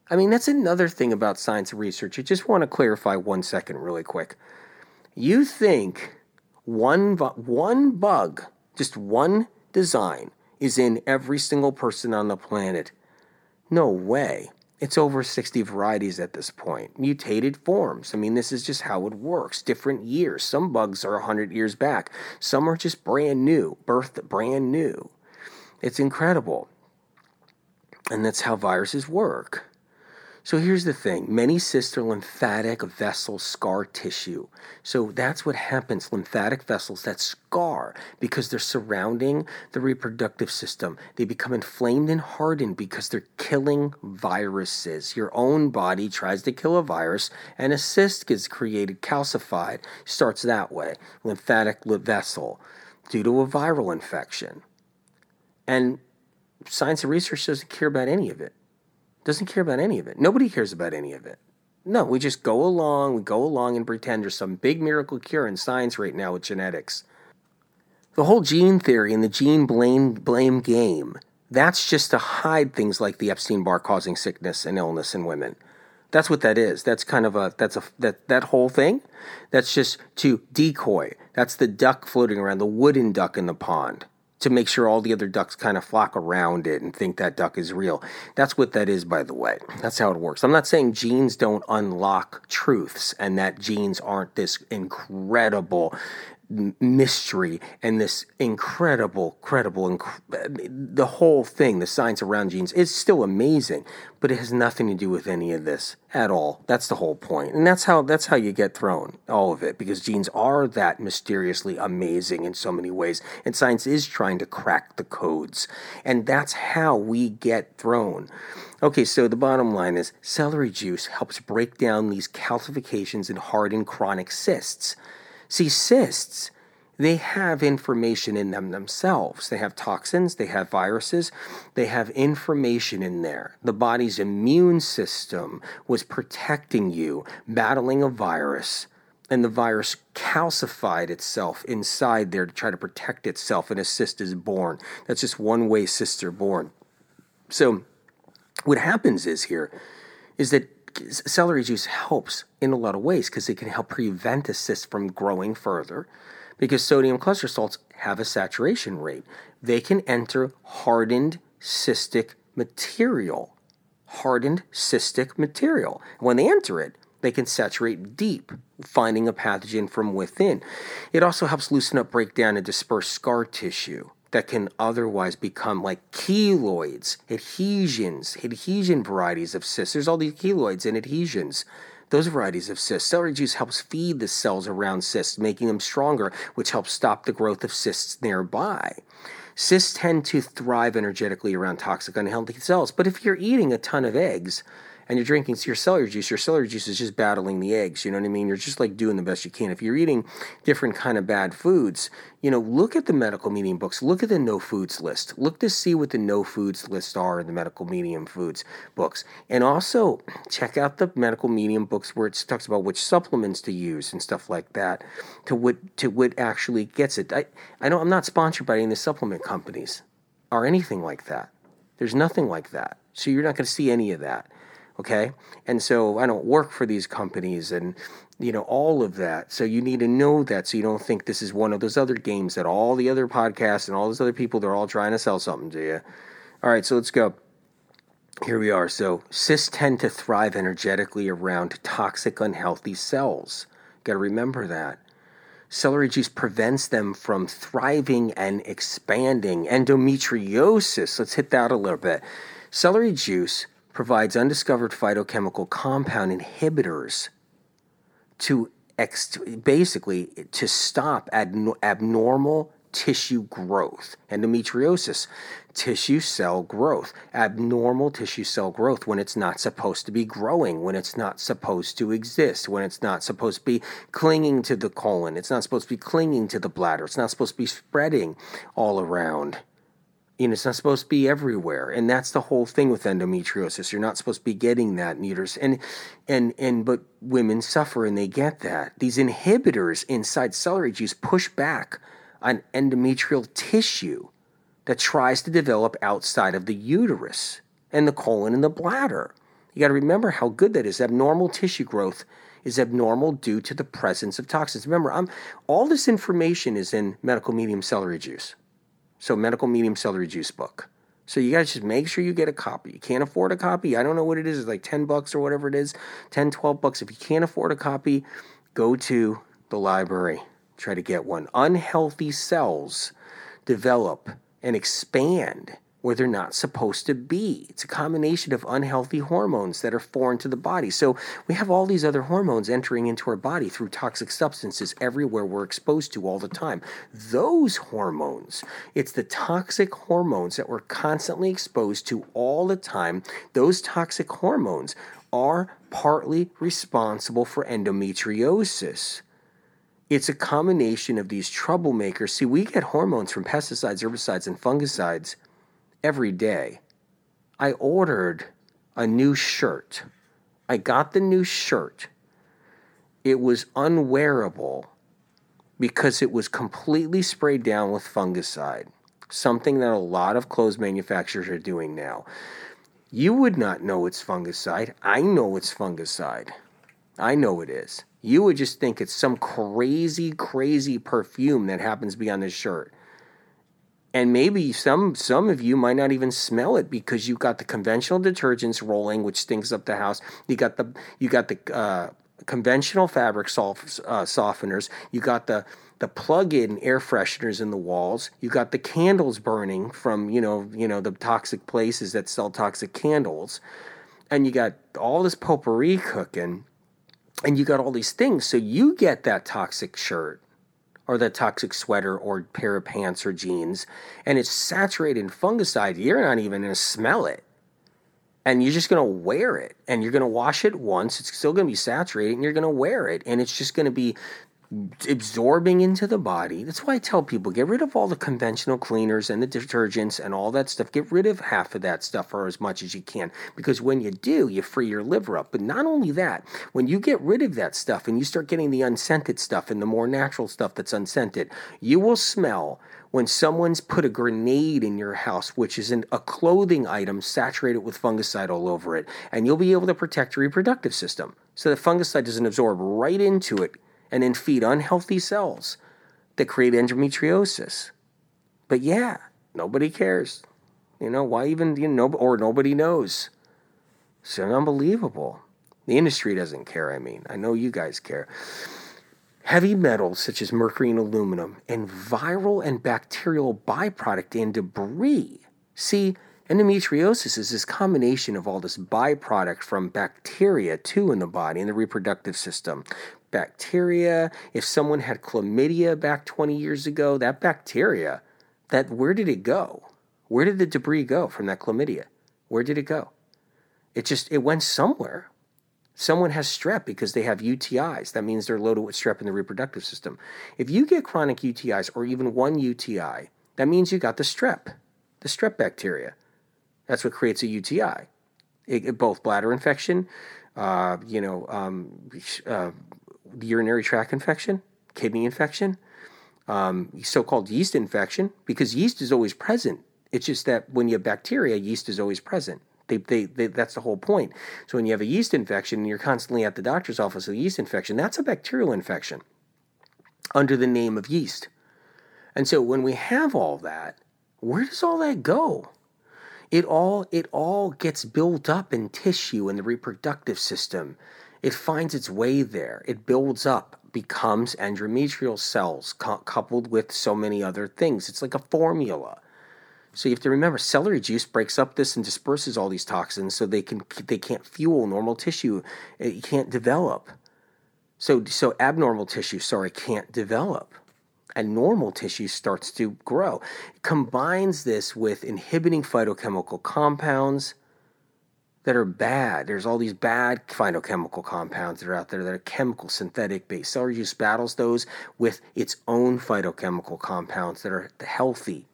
I mean, that's another thing about science research. I just want to clarify one second, really quick. You think one, one bug, just one design, is in every single person on the planet. No way. It's over 60 varieties at this point. Mutated forms. I mean, this is just how it works. Different years. Some bugs are 100 years back, some are just brand new, birthed brand new. It's incredible. And that's how viruses work. So here's the thing many are lymphatic vessel scar tissue. So that's what happens lymphatic vessels that scar because they're surrounding the reproductive system. They become inflamed and hardened because they're killing viruses. Your own body tries to kill a virus, and a cyst gets created, calcified, starts that way lymphatic vessel due to a viral infection. And science and research doesn't care about any of it. Doesn't care about any of it. Nobody cares about any of it. No, we just go along, we go along and pretend there's some big miracle cure in science right now with genetics. The whole gene theory and the gene blame, blame game, that's just to hide things like the Epstein Barr causing sickness and illness in women. That's what that is. That's kind of a that's a that that whole thing. That's just to decoy. That's the duck floating around, the wooden duck in the pond to make sure all the other ducks kind of flock around it and think that duck is real. That's what that is, by the way. That's how it works. I'm not saying genes don't unlock truths and that genes aren't this incredible mystery and this incredible, credible, inc- the whole thing, the science around genes is still amazing, but it has nothing to do with any of this at all. That's the whole point, and that's how that's how you get thrown all of it because genes are that mysteriously amazing in so many ways, and science is trying to crack the codes, and that's how we get thrown. Okay, so the bottom line is celery juice helps break down these calcifications and hardened chronic cysts. See, cysts, they have information in them themselves. They have toxins, they have viruses, they have information in there. The body's immune system was protecting you, battling a virus, and the virus calcified itself inside there to try to protect itself, and a cyst is born. That's just one way cysts are born. So, what happens is here is that celery juice helps in a lot of ways because it can help prevent a cyst from growing further because sodium cluster salts have a saturation rate. They can enter hardened cystic material. Hardened cystic material. When they enter it, they can saturate deep, finding a pathogen from within. It also helps loosen up, break down, and disperse scar tissue that can otherwise become like keloids, adhesions, adhesion varieties of cysts. There's all these keloids and adhesions. Those varieties of cysts. Celery juice helps feed the cells around cysts, making them stronger, which helps stop the growth of cysts nearby. Cysts tend to thrive energetically around toxic, unhealthy cells. But if you're eating a ton of eggs, and you're drinking your celery juice, your celery juice is just battling the eggs. You know what I mean? You're just like doing the best you can. If you're eating different kind of bad foods, you know, look at the medical medium books. Look at the no foods list. Look to see what the no foods list are in the medical medium foods books. And also check out the medical medium books where it talks about which supplements to use and stuff like that to what to what actually gets it. I, I know I'm not sponsored by any of the supplement companies or anything like that. There's nothing like that. So you're not going to see any of that okay? And so i don't work for these companies and you know all of that. So you need to know that so you don't think this is one of those other games that all the other podcasts and all those other people they're all trying to sell something to you. All right so let's go. Here we are. So cysts tend to thrive energetically around toxic unhealthy cells. Got to remember that. Celery juice prevents them from thriving and expanding. Endometriosis. Let's hit that a little bit. Celery juice provides undiscovered phytochemical compound inhibitors to ex- basically to stop ad- abnormal tissue growth, endometriosis, tissue cell growth, abnormal tissue cell growth when it's not supposed to be growing, when it's not supposed to exist, when it's not supposed to be clinging to the colon, it's not supposed to be clinging to the bladder, it's not supposed to be spreading all around you know, it's not supposed to be everywhere, and that's the whole thing with endometriosis. You're not supposed to be getting that in uterus, and and and but women suffer and they get that. These inhibitors inside celery juice push back on endometrial tissue, that tries to develop outside of the uterus and the colon and the bladder. You got to remember how good that is. Abnormal tissue growth is abnormal due to the presence of toxins. Remember, I'm, all this information is in Medical Medium Celery Juice. So, Medical Medium Celery Juice book. So you guys just make sure you get a copy. You can't afford a copy. I don't know what it is. It's like 10 bucks or whatever it is. 10, 12 bucks. If you can't afford a copy, go to the library. Try to get one. Unhealthy cells develop and expand where they're not supposed to be. It's a combination of unhealthy hormones that are foreign to the body. So we have all these other hormones entering into our body through toxic substances everywhere we're exposed to all the time. Those hormones, it's the toxic hormones that we're constantly exposed to all the time. Those toxic hormones are partly responsible for endometriosis. It's a combination of these troublemakers. See, we get hormones from pesticides, herbicides, and fungicides every day. I ordered a new shirt. I got the new shirt. It was unwearable because it was completely sprayed down with fungicide, something that a lot of clothes manufacturers are doing now. You would not know it's fungicide. I know it's fungicide. I know it is. You would just think it's some crazy, crazy perfume that happens to be on this shirt and maybe some some of you might not even smell it because you got the conventional detergents rolling, which stinks up the house. You got the you got the uh, conventional fabric uh, softeners. You got the the plug-in air fresheners in the walls. You got the candles burning from you know you know the toxic places that sell toxic candles, and you got all this potpourri cooking, and you got all these things. So you get that toxic shirt or the toxic sweater or pair of pants or jeans, and it's saturated in fungicide, you're not even going to smell it. And you're just going to wear it and you're going to wash it once. It's still going to be saturated and you're going to wear it. And it's just going to be absorbing into the body. That's why I tell people get rid of all the conventional cleaners and the detergents and all that stuff. Get rid of half of that stuff or as much as you can because when you do, you free your liver up. But not only that, when you get rid of that stuff and you start getting the unscented stuff and the more natural stuff that's unscented, you will smell when someone's put a grenade in your house, which is a clothing item saturated with fungicide all over it, and you'll be able to protect your reproductive system. So the fungicide doesn't absorb right into it, and then feed unhealthy cells that create endometriosis. But yeah, nobody cares. You know, why even, you know, or nobody knows. It's unbelievable. The industry doesn't care, I mean. I know you guys care. Heavy metals such as mercury and aluminum, and viral and bacterial byproduct and debris. See, endometriosis is this combination of all this byproduct from bacteria too in the body and the reproductive system bacteria. If someone had chlamydia back 20 years ago, that bacteria, that where did it go? Where did the debris go from that chlamydia? Where did it go? It just it went somewhere. Someone has strep because they have UTIs. That means they're loaded with strep in the reproductive system. If you get chronic UTIs or even one UTI, that means you got the strep, the strep bacteria. That's what creates a UTI. It, both bladder infection, uh, you know, um, uh, urinary tract infection, kidney infection, um, so-called yeast infection, because yeast is always present. It's just that when you have bacteria, yeast is always present. They, they, they, that's the whole point. So when you have a yeast infection and you're constantly at the doctor's office with a yeast infection, that's a bacterial infection under the name of yeast. And so when we have all that, where does all that go? It all it all gets built up in tissue in the reproductive system it finds its way there. It builds up, becomes endometrial cells coupled with so many other things. It's like a formula. So you have to remember, celery juice breaks up this and disperses all these toxins, so they can they can't fuel normal tissue. It can't develop. So so abnormal tissue, sorry, can't develop, and normal tissue starts to grow. It combines this with inhibiting phytochemical compounds that are bad. There's all these bad phytochemical compounds that are out there that are chemical synthetic based. Celery juice battles those with its own phytochemical compounds that are healthy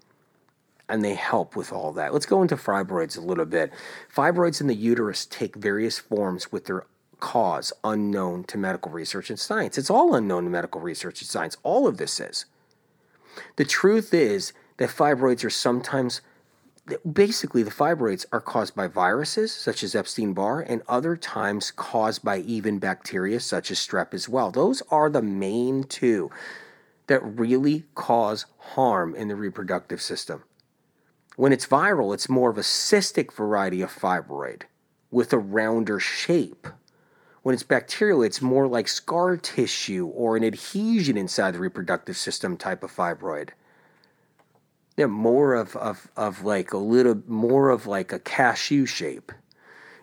and they help with all that. Let's go into fibroids a little bit. Fibroids in the uterus take various forms with their cause unknown to medical research and science. It's all unknown to medical research and science. All of this is. The truth is that fibroids are sometimes basically the fibroids are caused by viruses such as Epstein-Barr and other times caused by even bacteria such as strep as well. Those are the main two that really cause harm in the reproductive system. When it's viral, it's more of a cystic variety of fibroid with a rounder shape. When it's bacterial, it's more like scar tissue or an adhesion inside the reproductive system type of fibroid. They're more of, of, of like a little more of like a cashew shape.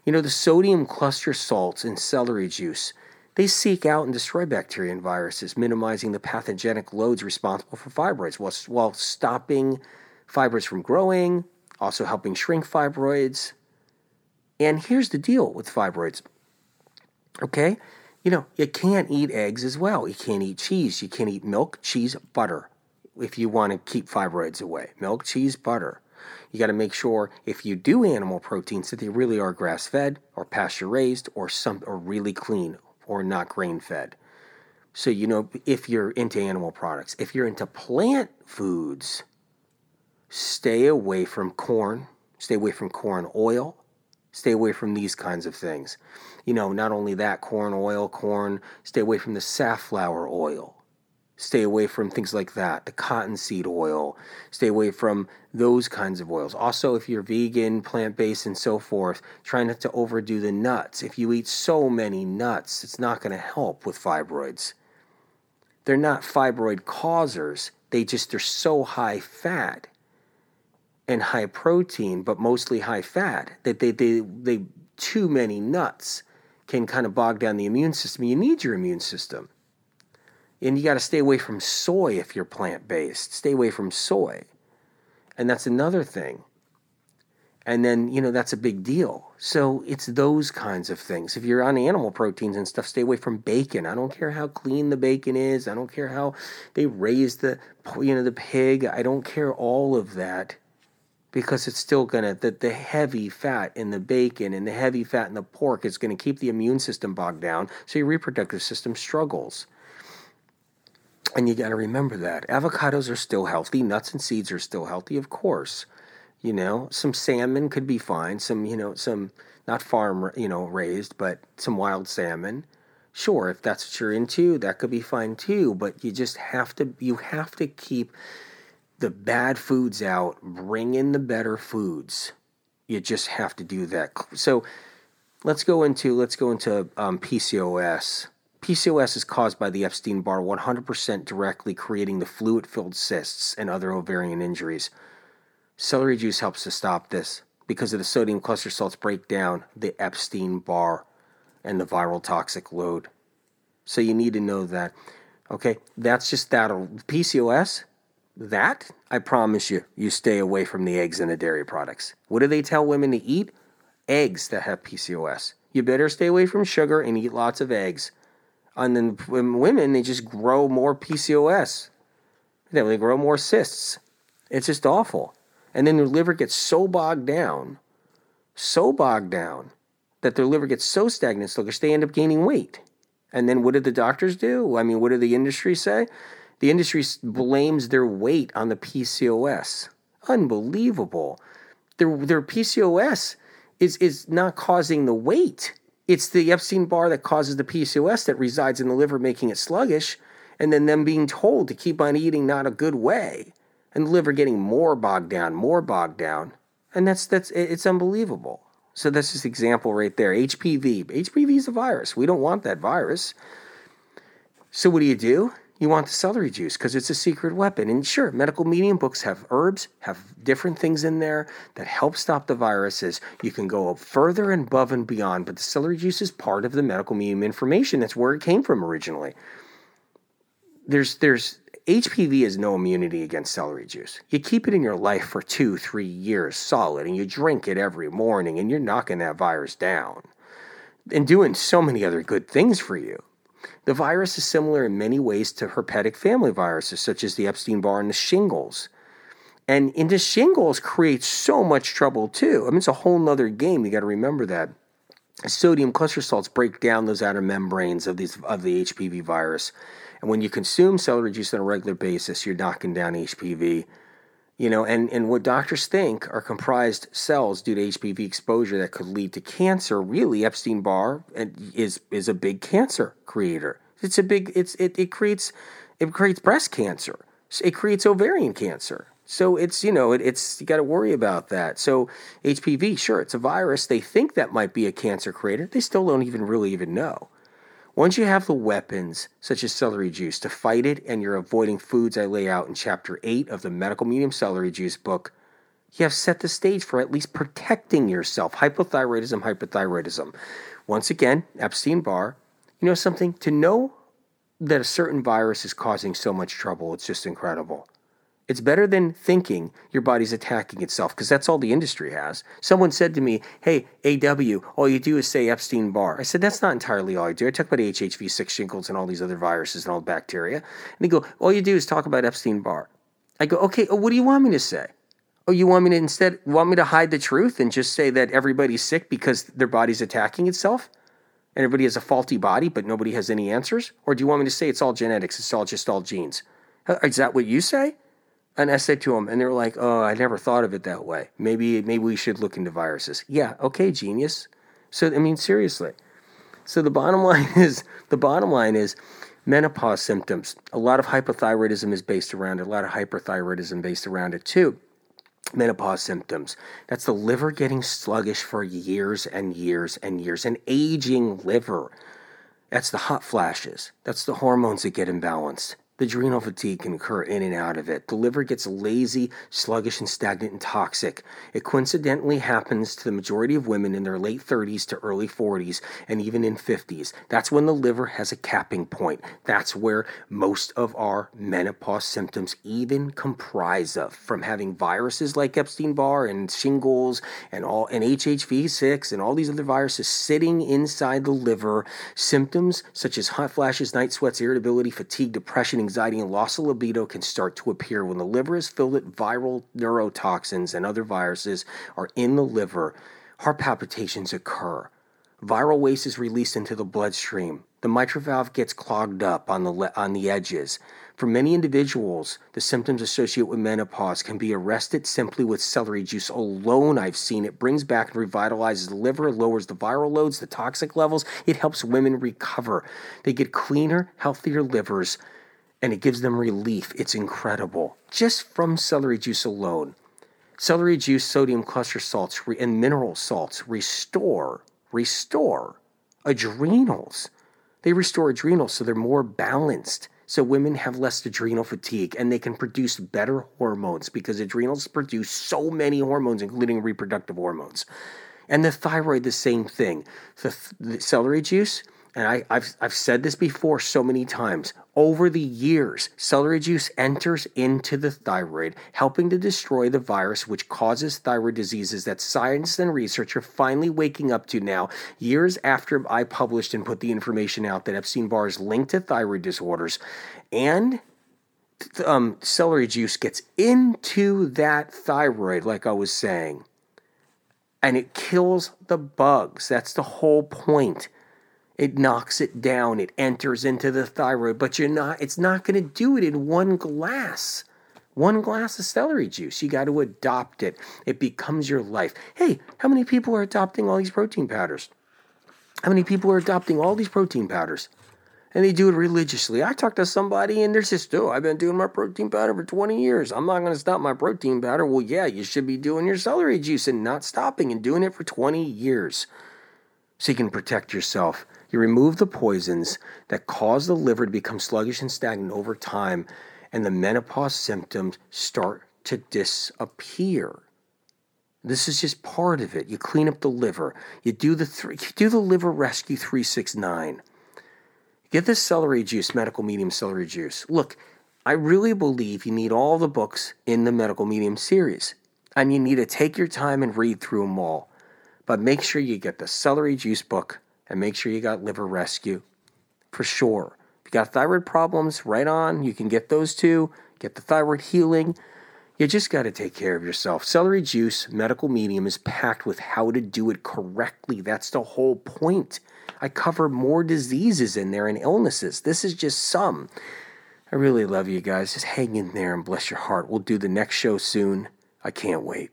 You know, the sodium cluster salts in celery juice, they seek out and destroy bacteria and viruses, minimizing the pathogenic loads responsible for fibroids while, while stopping fibroids from growing, also helping shrink fibroids. And here's the deal with fibroids. Okay? You know, you can't eat eggs as well. You can't eat cheese. You can't eat milk, cheese, butter if you want to keep fibroids away. Milk, cheese, butter. You got to make sure if you do animal proteins that they really are grass fed or pasture raised or some or really clean or not grain fed. So you know if you're into animal products, if you're into plant foods, stay away from corn, stay away from corn oil, stay away from these kinds of things. You know, not only that, corn oil, corn, stay away from the safflower oil Stay away from things like that, the cottonseed oil. Stay away from those kinds of oils. Also, if you're vegan, plant based, and so forth, try not to overdo the nuts. If you eat so many nuts, it's not going to help with fibroids. They're not fibroid causers, they just are so high fat and high protein, but mostly high fat, that they, they, they too many nuts can kind of bog down the immune system. You need your immune system. And you got to stay away from soy if you're plant based. Stay away from soy. And that's another thing. And then, you know, that's a big deal. So it's those kinds of things. If you're on animal proteins and stuff, stay away from bacon. I don't care how clean the bacon is. I don't care how they raise the, you know, the pig. I don't care all of that because it's still to, the, the heavy fat in the bacon and the heavy fat in the pork is to keep the immune system bogged down. So your reproductive system struggles. And you got to remember that. Avocados are still healthy. Nuts and seeds are still healthy, of course. You know, some salmon could be fine. Some, you know, some not farm, you know, raised, but some wild salmon. Sure, if that's what you're into, that could be fine too. But you just have to, you have to keep the bad foods out. Bring in the better foods. You just have to do that. So, let's go into let's go into um, PCOS PCOS is caused by the Epstein Barr 100% directly creating the fluid filled cysts and other ovarian injuries. Celery juice helps to stop this because of the sodium cluster salts break down the Epstein Barr and the viral toxic load. So you need to know that. Okay, that's just that. PCOS, that, I promise you, you stay away from the eggs and the dairy products. What do they tell women to eat? Eggs that have PCOS. You better stay away from sugar and eat lots of eggs and then women they just grow more PCOS. They grow more cysts. It's just awful. And then their liver gets so bogged down, so bogged down, that their liver gets so stagnant, sluggish, they end up gaining weight. And then what did the doctors do? I mean, what did the industry say? The industry blames their weight on the PCOS. Unbelievable. Their, their PCOS is, is not causing the weight. It's the Epstein Barr that causes the PCOS that resides in the liver, making it sluggish, and then them being told to keep on eating not a good way, and the liver getting more bogged down, more bogged down, and that's that's it's unbelievable. So that's just example right there. HPV. HPV is a virus. We don't want that virus. So what do you do? You want the celery juice because it's a secret weapon. And sure, medical medium books have herbs, have different things in there that help stop the viruses. You can go further and above and beyond, but the celery juice is part of the medical medium information. That's where it came from originally. There's there's HPV has no immunity against celery juice. You keep it in your life for two, three years solid, and you drink it every morning, and you're knocking that virus down and doing so many other good things for you. The virus is similar in many ways to herpetic family viruses, such as the Epstein Barr and the shingles. And, the shingles creates so much trouble too. I mean, it's a whole nother game. You got to remember that. Sodium cluster salts break down those outer membranes of these of the HPV virus. And when you consume celery juice on a regular basis, you're knocking down HPV You know, and, and what doctors think are comprised cells due to HPV exposure that could lead to cancer. Really, Epstein Barr is is a big cancer creator. It's a big it's it, it creates it creates breast cancer. It creates ovarian cancer. So it's you know it, it's you got to worry about that. So HPV, sure, it's a virus. They think that might be a cancer creator. They still don't even really even know. Once you have the weapons, such as celery juice, to fight it, and you're avoiding foods I lay out in chapter 8 of the Medical Medium Celery Juice book, you have set the stage for at least protecting yourself. Hypothyroidism, hypothyroidism. Once again, Epstein Barr, you know something? To know that a certain virus is causing so much trouble, it's just incredible. It's better than thinking your body's attacking itself because that's all the industry has. Someone said to me, Hey, AW, all you do is say Epstein Barr. I said, That's not entirely all I do. I talk about HHV6 shingles and all these other viruses and all the bacteria. And they go, All you do is talk about Epstein Barr. I go, Okay, oh, what do you want me to say? Oh, you want me to instead want me to hide the truth and just say that everybody's sick because their body's attacking itself? And everybody has a faulty body, but nobody has any answers? Or do you want me to say it's all genetics, it's all just all genes? Is that what you say? And I said to them, and they were like, "Oh, I never thought of it that way. Maybe, maybe we should look into viruses." Yeah, okay, genius. So I mean, seriously. So the bottom line is, the bottom line is, menopause symptoms. A lot of hypothyroidism is based around it. A lot of hyperthyroidism based around it too. Menopause symptoms. That's the liver getting sluggish for years and years and years, an aging liver. That's the hot flashes. That's the hormones that get imbalanced. The adrenal fatigue can occur in and out of it. The liver gets lazy, sluggish, and stagnant and toxic. It coincidentally happens to the majority of women in their late 30s to early 40s and even in 50s. That's when the liver has a capping point. That's where most of our menopause symptoms even comprise of, from having viruses like Epstein-Barr and shingles and all and HHV6 and all these other viruses sitting inside the liver. Symptoms such as hot flashes, night sweats, irritability, fatigue, depression, anxiety, and loss of libido can start to appear when the liver is filled with viral neurotoxins and other viruses are in the liver. Heart palpitations occur. Viral waste is released into the bloodstream. The mitral valve gets clogged up on the le- on the edges. For many individuals, the symptoms associated with menopause can be arrested simply with celery juice alone. I've seen it brings back and revitalizes the liver, lowers the viral loads, the toxic levels. It helps women recover. They get cleaner, healthier livers and it gives them relief. It's incredible. Just from celery juice alone. Celery juice, sodium cluster salts, and mineral salts restore, restore adrenals. They restore adrenals so they're more balanced. So women have less adrenal fatigue and they can produce better hormones because adrenals produce so many hormones, including reproductive hormones. And the thyroid, the same thing. The, the celery juice, and I, have I've said this before so many times. Over the years, celery juice enters into the thyroid, helping to destroy the virus which causes thyroid diseases that science and research are finally waking up to now, years after I published and put the information out that Epstein Barr is linked to thyroid disorders. And um, celery juice gets into that thyroid, like I was saying, and it kills the bugs. That's the whole point it knocks it down. It enters into the thyroid but you're not it's not going to do it in one glass. One glass of celery juice. You got to adopt it. It becomes your life. Hey how many people are adopting all these protein powders? How many people are adopting all these protein powders? And they do it religiously. I talked to somebody and they're just, oh, I've been doing my protein powder for 20 years. I'm not going to stop my protein powder. Well, yeah, you should be doing your celery juice and not stopping and doing it for 20 years. So you can protect yourself you remove the poisons that cause the liver to become sluggish and stagnant over time, and the menopause symptoms start to disappear. This is just part of it. You clean up the liver. You do the three, you do the liver rescue 369. Get the celery juice, medical medium celery juice. Look, I really believe you need all the books in the medical medium series. And you need to take your time and read through them all. But make sure you get the celery juice book and make sure you got liver rescue for sure. If you got thyroid problems, right on. You can get those too. Get the thyroid healing. You just got to take care of yourself. Celery juice, medical medium, is packed with how to do it correctly. That's the whole point. I cover more diseases in there and illnesses. This is just some. I really love you guys. Just hang in there and bless your heart. We'll do the next show soon. I can't wait.